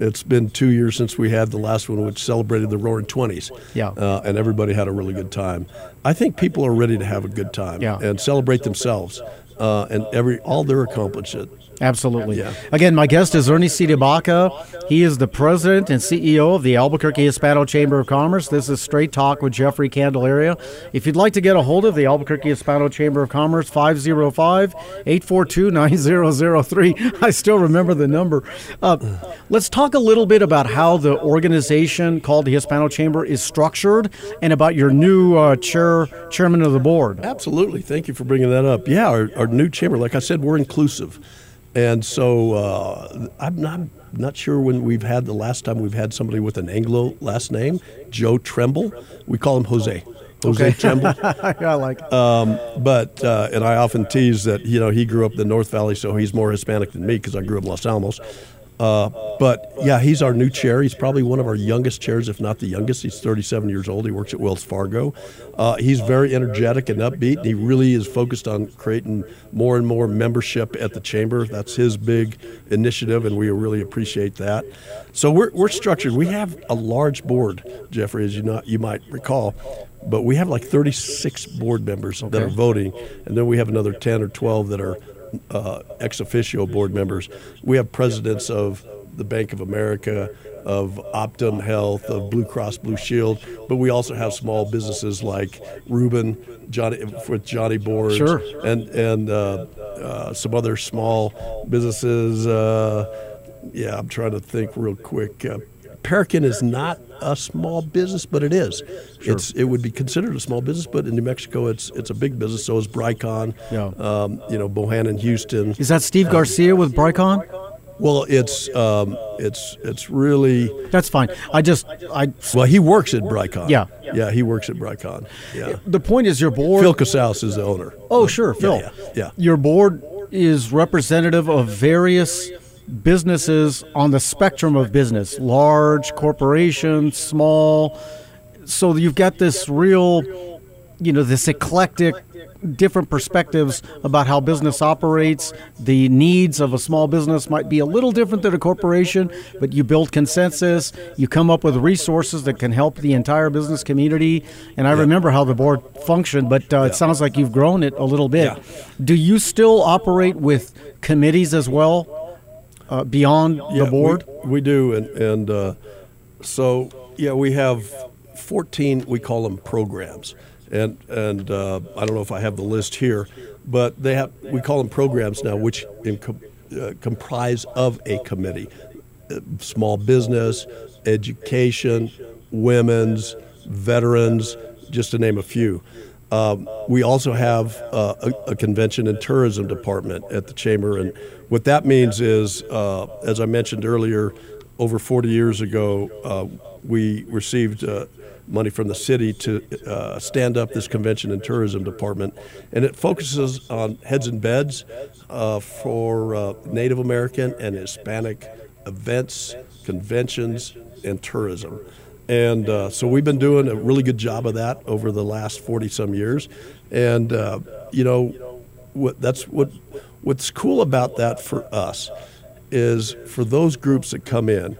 It's been two years since we had the last one, which celebrated the Roaring Twenties. Yeah. uh, and everybody had a really good time. I think people are ready to have a good time Yeah. and celebrate themselves uh, and every all their accomplishments. Absolutely. Yeah. Again, my guest is Ernie Baca. He is the president and CEO of the Albuquerque Hispano Chamber of Commerce. This is Straight Talk with Jeffrey Candelaria. If you'd like to get a hold of the Albuquerque Hispano Chamber of Commerce, 505 842 9003. I still remember the number. Uh, let's talk a little bit about how the organization called the Hispano Chamber is structured and about your new uh, chair, chairman of the board. Absolutely. Thank you for bringing that up. Yeah, our, our new chamber, like I said, we're inclusive. And so uh, I'm not, not sure when we've had the last time we've had somebody with an Anglo last name, Joe Tremble. We call him Jose. Jose Tremble. I like it. But uh, and I often tease that you know he grew up in the North Valley, so he's more Hispanic than me because I grew up in Los Alamos. Uh, but yeah, he's our new chair. He's probably one of our youngest chairs, if not the youngest. He's 37 years old. He works at Wells Fargo. Uh, he's very energetic and upbeat. And he really is focused on creating more and more membership at the chamber. That's his big initiative, and we really appreciate that. So we're, we're structured. We have a large board, Jeffrey, as you not you might recall. But we have like 36 board members that are voting, and then we have another 10 or 12 that are uh, ex officio board members. We have presidents of the Bank of America, of Optum Health, of Blue Cross Blue Shield, but we also have small businesses like Reuben, Johnny with Johnny Boards, Sure. and and uh, uh, some other small businesses. Uh, yeah, I'm trying to think real quick. Parakin is not a small business, but it is. It's it would be considered a small business, but in New Mexico, it's it's a big business. So is Brycon. Yeah. Um, you know, Bohannan, Houston. Is that Steve Garcia with Brycon? Well, it's um, it's it's really That's fine. I just, I. well. He works at Brycon. Yeah. yeah, he works at Brycon. Yeah. The point is, your board. Phil Casals is the owner. oh, sure, Phil. yeah, yeah. Your board is representative of various businesses on the spectrum of business, large corporations, small. So you've got this real, you know, this eclectic, different perspectives about how business operates. The needs of a small business might be a little different than a corporation, but you build consensus. You come up with resources that can help the entire business community. And I remember how the board functioned, but uh, it sounds like you've grown it a little bit. Yeah. Do you still operate with committees as well uh, beyond Yeah, the board? We, we do, and and uh, so yeah, we have fourteen. We call them programs, and and uh, I don't know if I have the list here, but they have. We call them programs now, which com- uh, comprise of a committee: Uh, small business, education, women's, veterans, just to name a few. Um, we also have uh, a, a convention and tourism department at the chamber, and what that means is, uh, as I mentioned earlier, over 40 years ago, uh, we received uh, money from the city to uh, stand up this convention and tourism department, and it focuses on heads and beds uh, for Native American and Hispanic events, conventions, and tourism. And uh, so we've been doing a really good job of that over the last 40 some years. And, uh, you know, what, that's what, what's cool about that for us is for those groups that come in,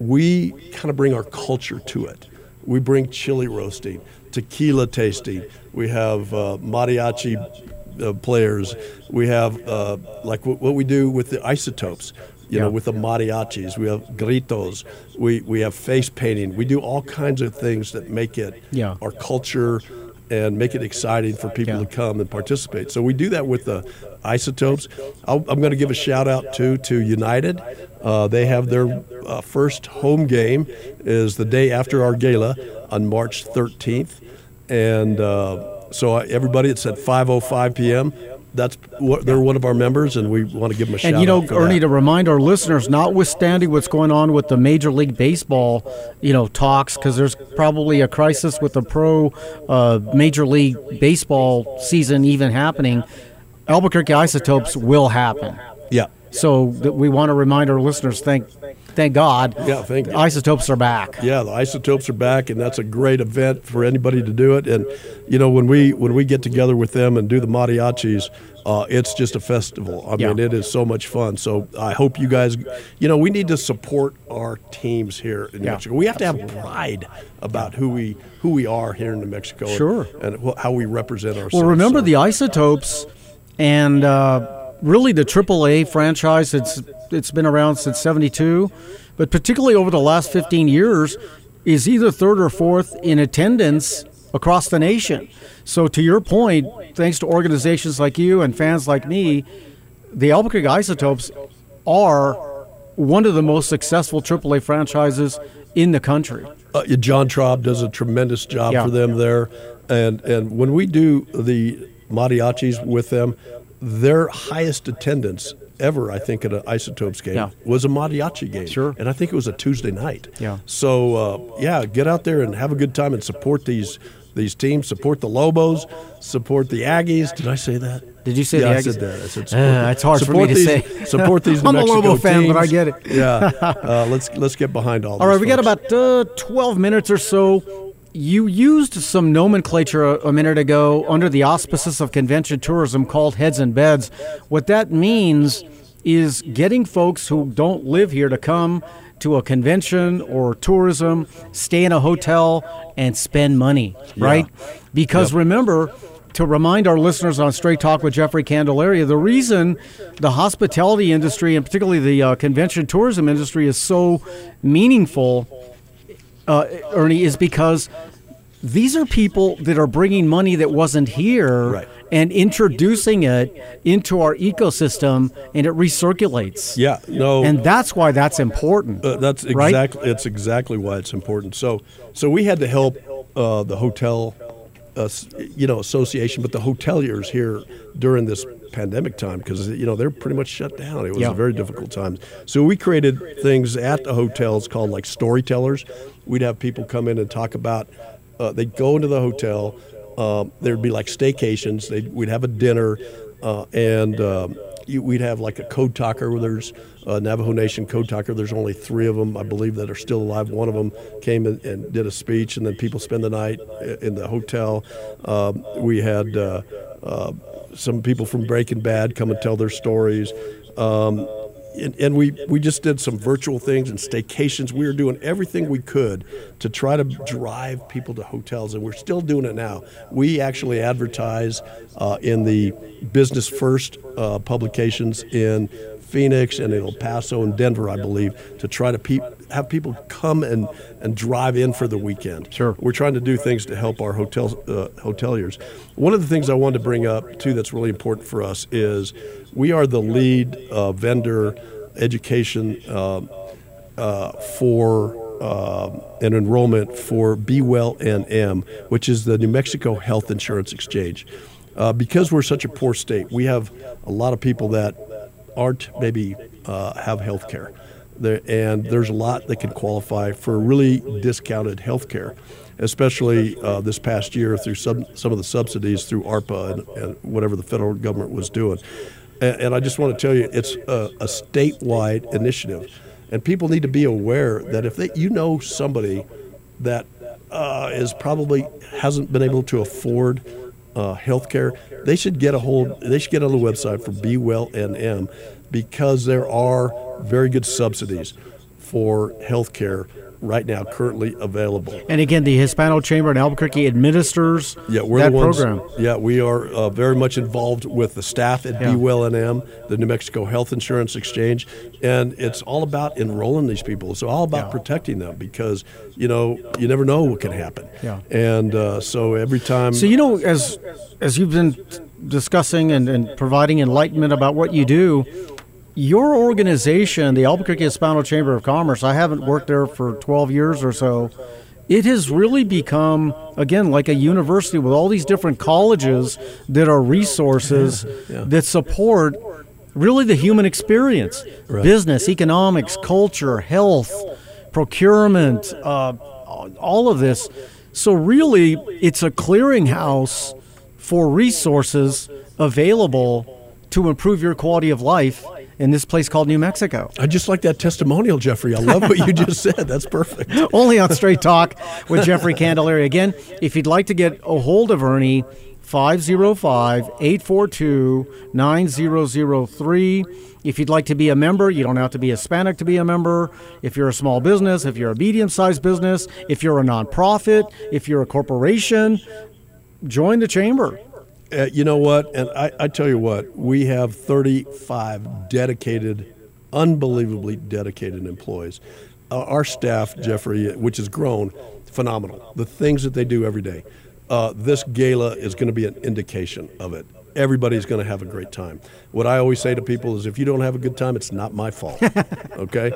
we kind of bring our culture to it. We bring chili roasting, tequila tasting. We have uh, mariachi uh, players. We have uh, like what, what we do with the isotopes. You Yeah. know, with the mariachis, we have gritos. We we have face painting. We do all kinds of things that make it Yeah. our culture and make it exciting for people Yeah. to come and participate. So we do that with the isotopes. I'll, I'm going to give a shout out too to United. Uh, they have their uh, first home game is the day after our gala on March 13th, and uh, so everybody it's at 5:05 p.m. that's they're one of our members, and we want to give them a shout out. And you know, Ernie, that. to remind our listeners, notwithstanding what's going on with the Major League Baseball, you know, talks, because there's probably a crisis with the pro uh, Major League Baseball season even happening. Albuquerque Isotopes will happen. yeah, So we want to remind our listeners, thank, thank God, Yeah, thank you. Isotopes are back. Yeah, the isotopes are back, and that's a great event for anybody to do it. And you know, when we when we get together with them and do the mariachis, uh, it's just a festival. I mean, it is so much fun. So I hope you guys, you know, we need to support our teams here in New Yeah, Mexico. We have to have pride about who we who we are here in New Mexico. Sure. and, wh- how we represent ourselves. Well, remember So- the Isotopes and uh, really the AAA franchise. It's it's been around since '72, but particularly over the last 15 years, is either third or fourth in attendance across the nation. So, to your point, thanks to organizations like you and fans like me, the Albuquerque Isotopes are one of the most successful AAA franchises in the country. Uh, John Traub does a tremendous job Yeah. for them there, and and when we do the mariachis with them, their highest attendance ever, I think, at an Isotopes game Yeah. was a mariachi game. Sure. and I think it was a Tuesday night. Yeah. So uh, yeah, get out there and have a good time and support these these teams. Support the Lobos. Support the Aggies. Did I say that? Did you say yeah, the I said that. I said Uh, support, it's hard for me to these, say. Support these. New I'm a Mexico Lobo fan, but I get it. Yeah. Uh, let's let's get behind all. This. All right, we got about uh, 12 minutes or so. You used some nomenclature a, a minute ago under the auspices of convention tourism called heads and beds. What that means is getting folks who don't live here to come to a convention or tourism, stay in a hotel, and spend money, right? Because remember, to remind our listeners on Straight Talk with Jeffrey Candelaria, the reason the hospitality industry and particularly the uh, convention tourism industry is so meaningful, uh, Ernie, is because these are people that are bringing money that wasn't here Right. and introducing it into our ecosystem, and it recirculates. Yeah, no, And that's why that's important. Uh, that's right? exactly it's exactly why it's important. So so we had to help uh, the hotel, uh, you know, association, but the hoteliers here during this pandemic time because you know they're pretty much shut down. It was Yeah. a very difficult time. So we created things at the hotels called like storytellers. We'd have people come in and talk about. Uh, they'd go into the hotel. Um, there'd be like staycations. They'd, we'd have a dinner, uh, and um, you, we'd have like a code talker. There's a Navajo Nation code talker. There's only three of them, I believe, that are still alive. One of them came and, and did a speech, and then people spend the night in the hotel. Um, we had uh, uh, some people from Breaking Bad come and tell their stories. Um, and, and we, we just did some virtual things and staycations. We were doing everything we could to try to drive people to hotels, and we're still doing it now. We actually advertise uh, in the Business First uh, publications in Phoenix and in El Paso and Denver, I believe, to try to pe- have people come and, and drive in for the weekend. Sure. We're trying to do things to help our hotel uh, hoteliers. One of the things I wanted to bring up too that's really important for us is we are the lead uh, vendor education uh, uh, for uh, an enrollment for Be Well NM, which is the New Mexico Health Insurance Exchange. Uh, because we're such a poor state, we have a lot of people that aren't maybe uh, have health care. There, and there's a lot that can qualify for really discounted health care, especially uh, this past year through some, some of the subsidies through ARPA and, and whatever the federal government was doing. And, and I just want to tell you, it's a, a statewide initiative. And people need to be aware that if they, you know somebody that uh, is probably hasn't been able to afford uh, health care, they should get a hold. They should get on the website for Be Well NM because there are very good subsidies for health care right now currently available. And again, the Hispano Chamber in Albuquerque administers Yeah, we're that the ones. program. Yeah, we are uh, very much involved with the staff at Yeah. Be NM, the New Mexico Health Insurance Exchange, and it's all about enrolling these people. It's all about Yeah. protecting them because you know you never know what can happen. Yeah. and uh, so every time. So you know, as as you've been discussing and, and providing enlightenment about what you do, your organization, the Albuquerque Hispano Chamber of Commerce, I haven't worked there for 12 years or so, it has really become again like a university with all these different colleges that are resources Yeah. that support really the human experience Right. business economics culture health procurement uh, all of this so really it's a clearinghouse for resources available to improve your quality of life in this place called new mexico I just like that testimonial, Jeffrey. I love what you just said. That's perfect. only on Straight Talk with Jeffrey Candelaria. Again, if you'd like to get a hold of Ernie, 505 842 9003. If you'd like to be a member, you don't have to be Hispanic to be a member. If you're a small business, if you're a medium sized business, if you're a nonprofit, if you're a corporation, join the chamber. Uh, you know what? And I, I tell you what, we have 35 dedicated, unbelievably dedicated employees. Uh, our staff, Jeffrey, which has grown, phenomenal. The things that they do every day. Uh, this gala is going to be an indication of it. Everybody's going to have a great time. What I always say to people is, if you don't have a good time, it's not my fault. okay?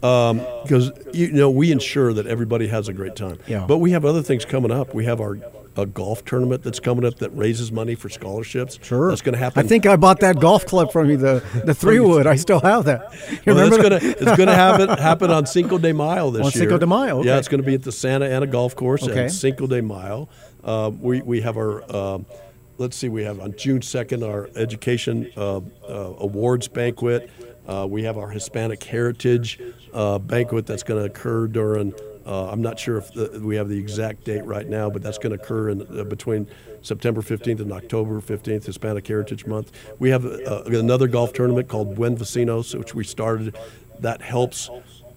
Because you know we ensure that everybody has a great time. Yeah. But we have other things coming up. We have our a golf tournament that's coming up that raises money for scholarships. Sure. That's going to happen. I think I bought that golf club from you, the, the three wood. I still have that. You Well, remember it's gonna it's gonna happen happen on Cinco de Mayo this On year. Cinco de Mayo, okay. Yeah, it's gonna be at the Santa Ana Golf Course Okay. at Cinco de Mayo. Uh, we we have our um let's see, we have on June second our education uh, uh, awards banquet. Uh, we have our Hispanic Heritage uh, banquet that's going to occur during. Uh, I'm not sure if the, we have the exact date right now, but that's going to occur in, uh, between September 15th and October 15th, Hispanic Heritage Month. We have uh, another golf tournament called Buen Vecinos, which we started. That helps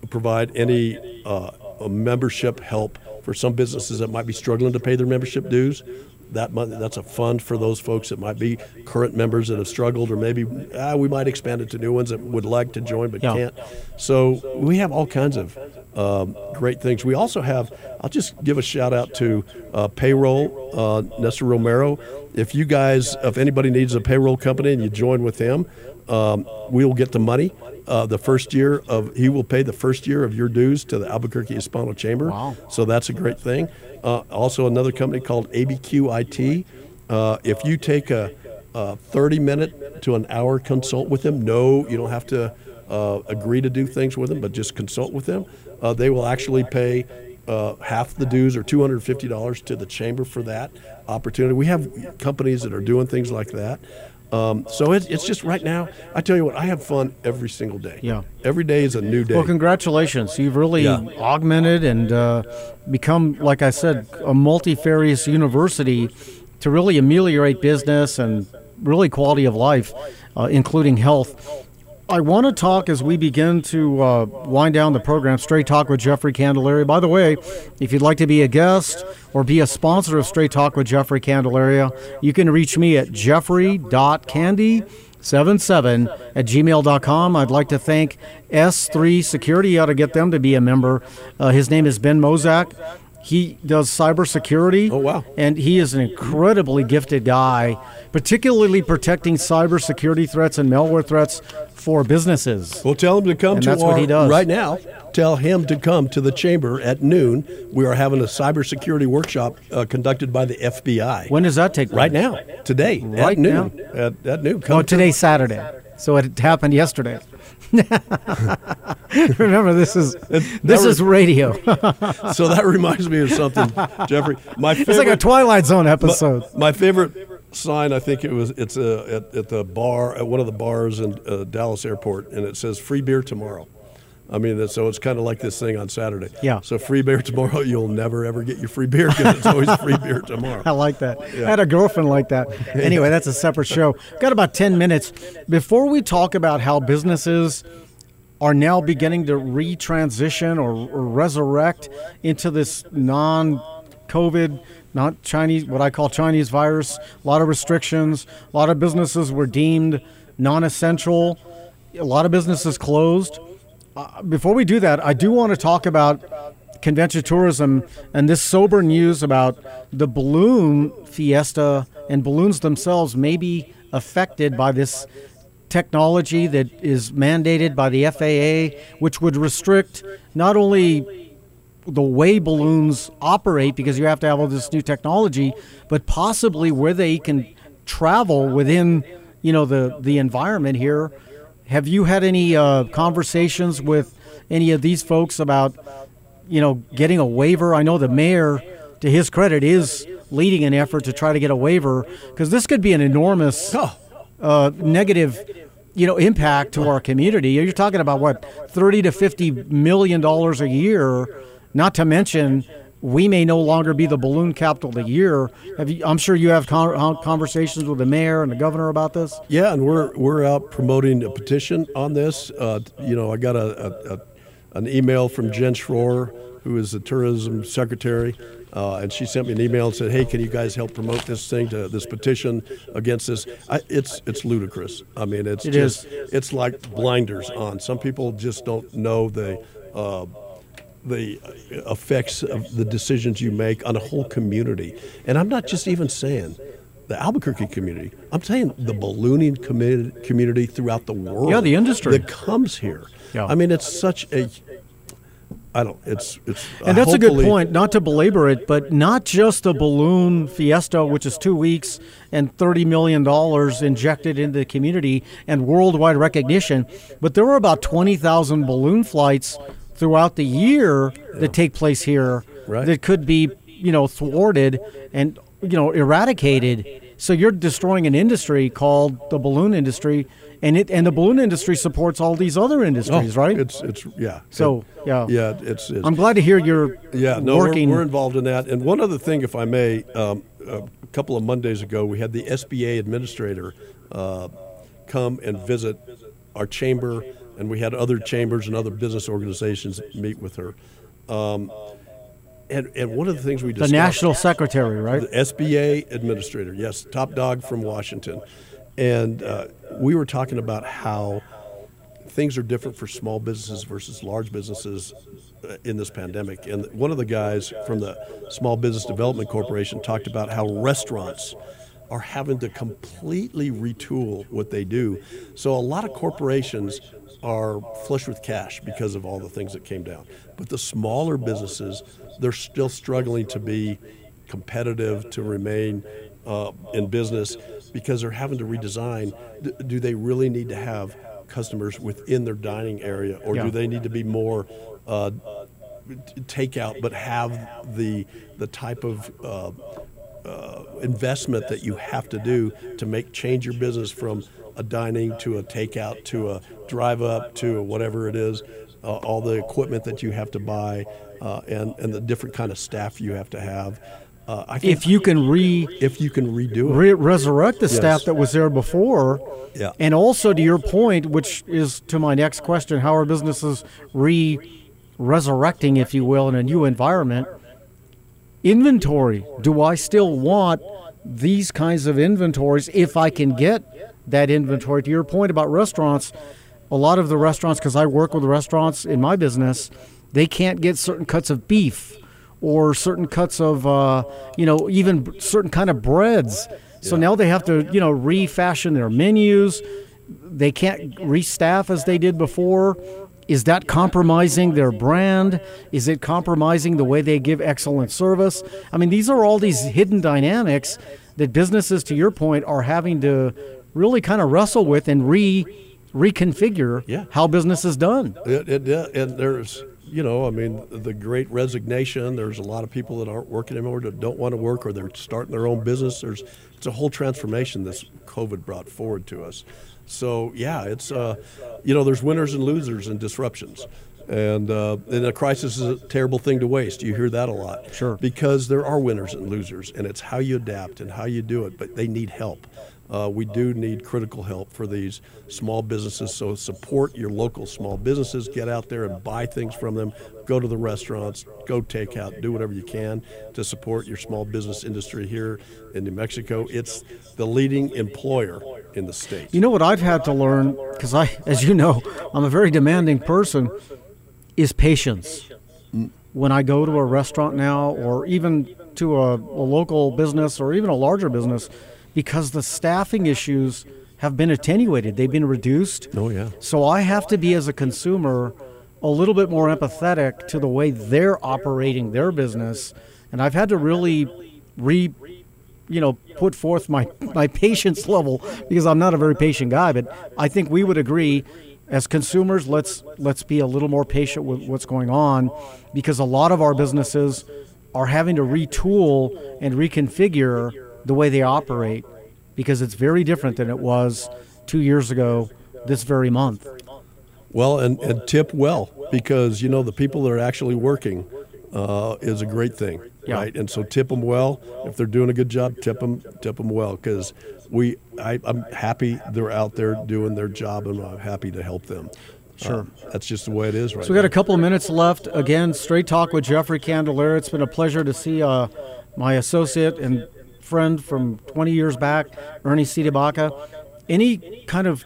provide any uh, membership help for some businesses that might be struggling to pay their membership dues. That money, that's a fund for those folks that might be current members that have struggled, or maybe ah, we might expand it to new ones that would like to join but Yeah. can't. So we have all kinds of um, great things. We also have. I'll just give a shout out to uh, payroll, uh, Nestor Romero. If you guys, if anybody needs a payroll company and you join with him, um, we will get the money. Uh, the first year of he will pay the first year of your dues to the Albuquerque Hispano Chamber. Wow. So that's a great thing. Uh, also, another company called ABQ IT. Uh, if you take a, a 30 minute to an hour consult with them, no, you don't have to uh, agree to do things with them, but just consult with them. Uh, they will actually pay uh, half the dues or $250 to the chamber for that opportunity. We have companies that are doing things like that. Um, so it's, it's just right now. I tell you what, I have fun every single day. Yeah. Every day is a new day. Well, congratulations. You've really Yeah. augmented and uh, become, like I said, a multifarious university to really ameliorate business and really quality of life, uh, including health. I want to talk as we begin to uh, wind down the program, Straight Talk with Jeffrey Candelaria. By the way, if you'd like to be a guest or be a sponsor of Straight Talk with Jeffrey Candelaria, you can reach me at jeffrey.candy. 77 at gmail.com. I'd like to thank S3 Security. You ought to get them to be a member. Uh, his name is Ben Mozak. He does cybersecurity. Oh, wow. And he is an incredibly gifted guy, particularly protecting cybersecurity threats and malware threats for businesses. Well, tell him to come And to that's our, what he does. right now. Tell him to come to the chamber at noon. We are having a cybersecurity workshop uh, conducted by the FBI. When does that take place? Right now, today, Right at noon. At, at noon. Come Oh, to- today's Saturday. So it happened yesterday. Remember, this is this is radio. so that reminds me of something, Jeffrey. My favorite, it's like a Twilight Zone episode. My favorite sign, I think it was, it's uh, at, at the bar, at one of the bars in uh, Dallas Airport, and it says free beer tomorrow. I mean, so it's kind of like this thing on Saturday. Yeah. So free beer tomorrow, you'll never ever get your free beer because it's always free beer tomorrow. I like that. I had a girlfriend like that. Anyway, that's a separate show. Got about 10 minutes. Before we talk about how businesses are now beginning to retransition or, or resurrect into this non COVID, not Chinese, what I call Chinese virus, a lot of restrictions, a lot of businesses were deemed non essential, a lot of businesses closed. Uh, before we do that, I do want to talk about convention tourism and this sober news about the balloon fiesta and balloons themselves may be affected by this technology that is mandated by the FAA, which would restrict not only the way balloons operate because you have to have all this new technology, but possibly where they can travel within you know the the environment here. Have you had any uh, conversations with any of these folks about you know getting a waiver? I know the mayor, to his credit, is leading an effort to try to get a waiver because this could be an enormous Oh. uh, negative you know impact to our community. You're talking about what thirty to fifty million dollars a year, not to mention we may no longer be the balloon capital of the year. Have you, I'm sure you have con- conversations with the mayor and the governor about this. Yeah, and we're we're out promoting a petition on this. Uh, you know, I got a, a, a an email from Jen Schroer, who is the tourism secretary, uh, and she sent me an email and said, "Hey, can you guys help promote this thing to this petition against this?" I, it's it's ludicrous. I mean, it's It just is. it's like blinders on. Some people just don't know the. Uh, the uh, effects of the decisions you make on a whole community. And I'm not just even saying the Albuquerque community, I'm saying the ballooning community, community throughout the world. Yeah, the industry. that comes here. Yeah. I mean, it's such a. I don't. It's it's. Uh, and that's a good point. Not to belabor it, but not just the balloon fiesta, which is two weeks and thirty million dollars injected into the community and worldwide recognition, but there were about twenty thousand balloon flights throughout the year that take place here Right. that could be, you know, thwarted and you know eradicated. So you're destroying an industry called the balloon industry, and it and the balloon industry supports all these other Oh, right? It's it's yeah. So, It- yeah. yeah. It's it's. I'm glad to hear you're Yeah, no, we're, we're involved in that. And one other thing, if I may, um, a couple of Mondays ago, we had the SBA administrator uh, come and visit our chamber, and we had other chambers and other business organizations meet with her. Um, and, and one of the things we the national secretary, right? the SBA administrator, yes, top dog from Washington, and uh, we were talking about how things are different for small businesses versus large businesses uh, in this pandemic. And one of the guys from the Small Business Development Corporation talked about how restaurants are having to completely retool what they do. So a lot of corporations are flush with cash because of all the things that came down. But the smaller businesses, they're still struggling to be competitive, to remain uh, in business because they're having to redesign. Do they really need to have customers within their dining area, or Yeah. do they need to be more uh, takeout, but have the the type of uh, uh, investment that you have to do to make change your business from a dining to a takeout to a drive up to a whatever it is, uh, all the equipment that you have to buy, uh, and and the different kind of staff you have to have. Uh, I think If you can re, if you can redo it, re resurrect the staff that was there before, Yeah. and also to your point, which is to my next question, how are businesses re resurrecting, if you will, in a new environment? Inventory. Do I still want these kinds of inventories if I can get that inventory? To your point about restaurants, a lot of the restaurants, because I work with restaurants in my business, they can't get certain cuts of beef or certain cuts of, uh, you know, even certain kind of breads. So now they have to, you know, refashion their menus. They can't restaff as they did before. Is that compromising their brand? Is it compromising the way they give excellent service? I mean, these are all these hidden dynamics that businesses, to your point, are having to really kind of wrestle with and re reconfigure Yeah. how business is done. It, it, and there's, you know, I mean, the great resignation. There's a lot of people that aren't working anymore that don't want to work or they're starting their own business. There's, it's a whole transformation this COVID brought forward to us. So yeah, it's, uh, you know, there's winners and losers and disruptions. And, uh, and a crisis is a terrible thing to waste. You hear that a lot. Sure. Because there are winners and losers, and it's how you adapt and how you do it. But they need help. Uh, we do need critical help for these small businesses. So support your local small businesses. Get out there and buy things from them. Go to the restaurants. Go take out. Do whatever you can to support your small business industry here in New Mexico. It's the leading employer in the state. You know what I've had to learn because I, as you know, I'm a very demanding person. Is patience. When I go to a restaurant now, or even to a, a local business, or even a larger business, because the staffing issues have been attenuated, they've been reduced. Oh, yeah. So I have to be, as a consumer, a little bit more empathetic to the way they're operating their business. And I've had to really re you know, put forth my, my patience level because I'm not a very patient guy, but I think we would agree as consumers, let's let's be a little more patient with what's going on because a lot of our businesses are having to retool and reconfigure the way they operate because it's very different than it was two years ago this very month. Well, and, and tip well because you know the people that are actually working uh, is a great thing, Yeah. right? And so tip them well. If they're doing a good job, tip them tip them well because we I, I'm happy they're out there doing their job and I'm happy to help them. Sure. Uh, that's just the way it is right So we got now. a couple of minutes left. Again, straight talk with Jeffrey Candelaria. It's been a pleasure to see uh, my associate and friend from 20 years back, Ernie C'de Baca. Any kind of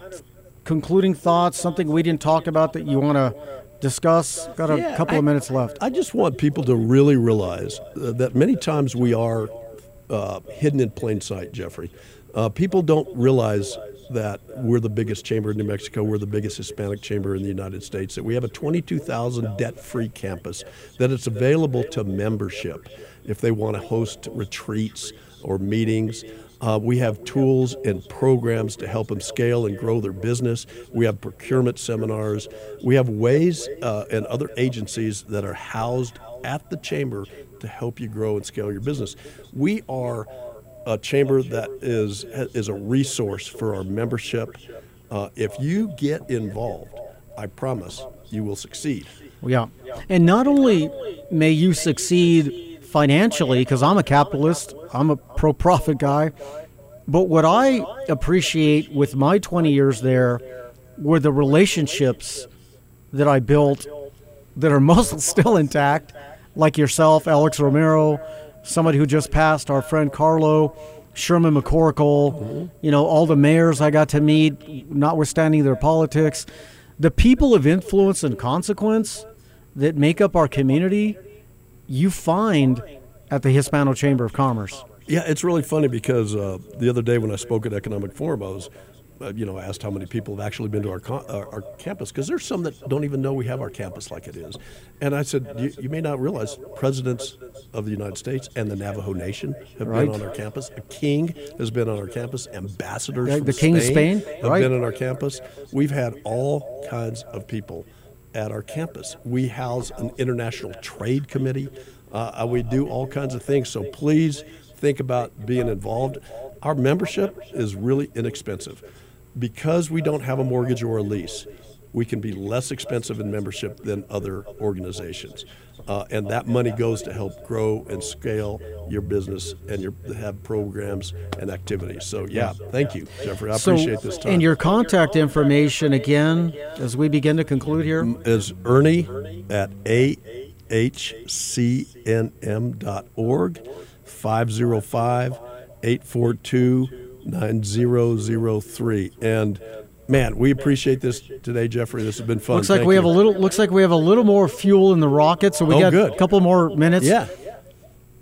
concluding thoughts, something we didn't talk about that you want to discuss? Got a Yeah, couple I- of minutes left. I just want people to really realize uh, that many times we are uh, hidden in plain sight, Jeffrey. Uh, people don't realize that we're the biggest chamber in New Mexico. We're the biggest Hispanic chamber in the United States. That we have a 22,000 debt-free campus. That it's available to membership if they want to host retreats or meetings. Uh, we have tools and programs to help them scale and grow their business. We have procurement seminars. We have ways uh, and other agencies that are housed at the chamber to help you grow and scale your business. We are a chamber that is is a resource for our membership. Uh, if you get involved, I promise you will succeed. Yeah. And not only may you succeed financially, because I'm a capitalist, I'm a pro profit guy, but what I appreciate with my 20 years there were the relationships that I built that are mostly still intact, like yourself, Alex Romero, somebody who just passed, our friend Carlo, Sherman McCorkle, mm-hmm. you know, all the mayors I got to meet, notwithstanding their politics. The people of influence and consequence that make up our community, you find at the Hispano Chamber of Commerce. Yeah, it's really funny because uh, the other day when I spoke at Economic Forum, I was, uh, you know, asked how many people have actually been to our co- our, our campus because there's some that don't even know we have our campus like it is. And I said, you, you may not realize presidents of the United States and the Navajo Nation have Right. been on our campus. A king has been on our campus. Ambassadors from the King of Spain, have right. been on our campus. We've had all kinds of people at our campus. We house an international trade committee. Uh, we do all kinds of things. So please think about being involved. Our membership is really inexpensive. Because we don't have a mortgage or a lease, we can be less expensive in membership than other organizations. Uh, and that money goes to help grow and scale your business and your have programs and activities. So yeah, thank you, Jeffrey. I So, appreciate this time. And your contact information again, as we begin to conclude here. is Ernie at ahcnm.org, 505 842 9003. And man, we appreciate this today, Jeffrey. This has been fun. Looks like Thank we you. have a little. Looks like we have a little more fuel in the rocket, so we Oh, got good. a couple more minutes. Yeah.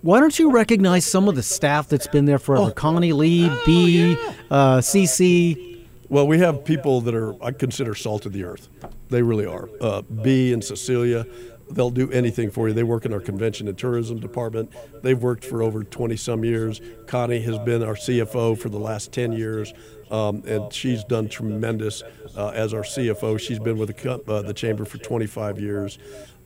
Why don't you recognize some of the staff that's been there forever? Connie Lee, B, uh, CC. Well, we have people that are, I consider salt of the earth. They really are. Uh, B and Cecilia, they'll do anything for you. They work in our convention and tourism department. They've worked for over 20 some years. Connie has been our CFO for the last 10 years, um, and she's done tremendous uh, as our CFO. She's been with the, uh, the chamber for 25 years.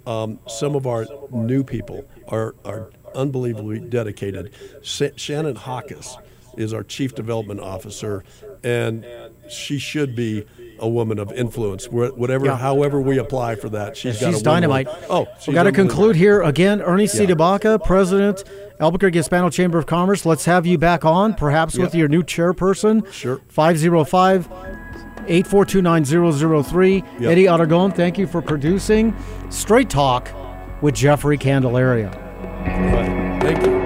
Um, some of our new people are, are unbelievably dedicated. Sa- Shannon Hawkes is our chief development officer, and she should be a woman of influence. Whatever, Yeah. however we apply for that, she's got She's dynamite. Oh, we got to conclude here again. Ernie C. Yeah. DeBaca, President, Albuquerque Hispano Chamber of Commerce. Let's have you back on, perhaps with your new chairperson. Sure. 505 842 9003. Yep. Eddy Aragon, thank you for producing Straight Talk with Jeffrey Candelaria. Right. Thank you.